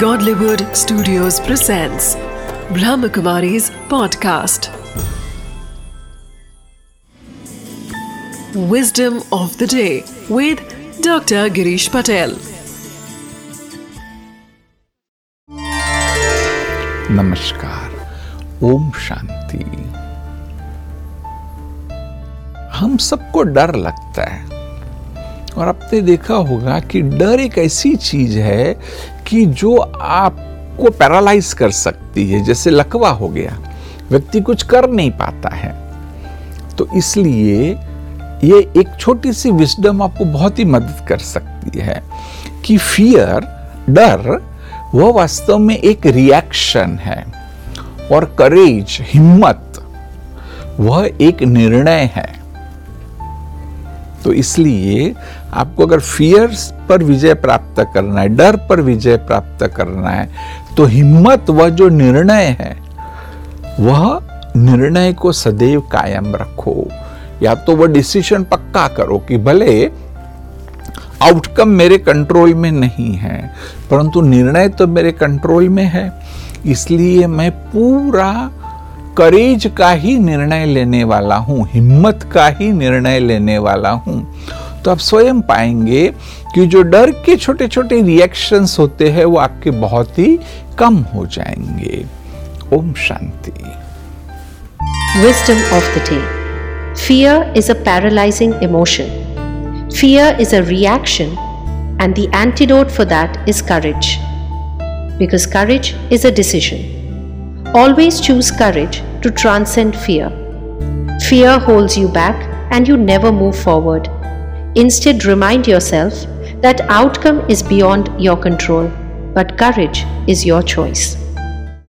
Godlywood Studios presents Brahmakumari's podcast. Wisdom of the day with Dr. Girish Patel. नमस्कार ओम शांति हम सबको डर लगता है और आपने देखा होगा कि डर एक ऐसी चीज़ है कि जो आपको पैरालाइज कर सकती है, जैसे लकवा हो गया, व्यक्ति कुछ कर नहीं पाता है। तो इसलिए ये एक छोटी सी विस्डम आपको बहुत ही मदद कर सकती है कि फियर डर, वह वास्तव में एक रिएक्शन है और करेज हिम्मत, वह एक निर्णय है। तो इसलिए आपको अगर फियर पर विजय प्राप्त करना है, डर पर विजय प्राप्त करना है तो हिम्मत वह जो निर्णय है, वह निर्णय को सदैव कायम रखो। या तो वह डिसीज़न पक्का करो कि भले आउटकम मेरे कंट्रोल में नहीं है, परंतु निर्णय तो मेरे कंट्रोल में है। इसलिए मैं पूरा करेज का ही निर्णय लेने वाला हूँ, हिम्मत का ही निर्णय लेने वाला हूँ। तो आप स्वयं पाएँगे कि जो डर के छोटे छोटे रिएक्शंस होते हैं, वो आपके बहुत ही कम हो जाएँगे। ओम शांति। Wisdom of the day fear is a paralysing emotion fear is a reaction and the antidote for that is courage because courage is a decision always choose courage to transcend fear. Fear holds you back and you never move forward. Instead, remind yourself that outcome is beyond your control, but courage is your choice.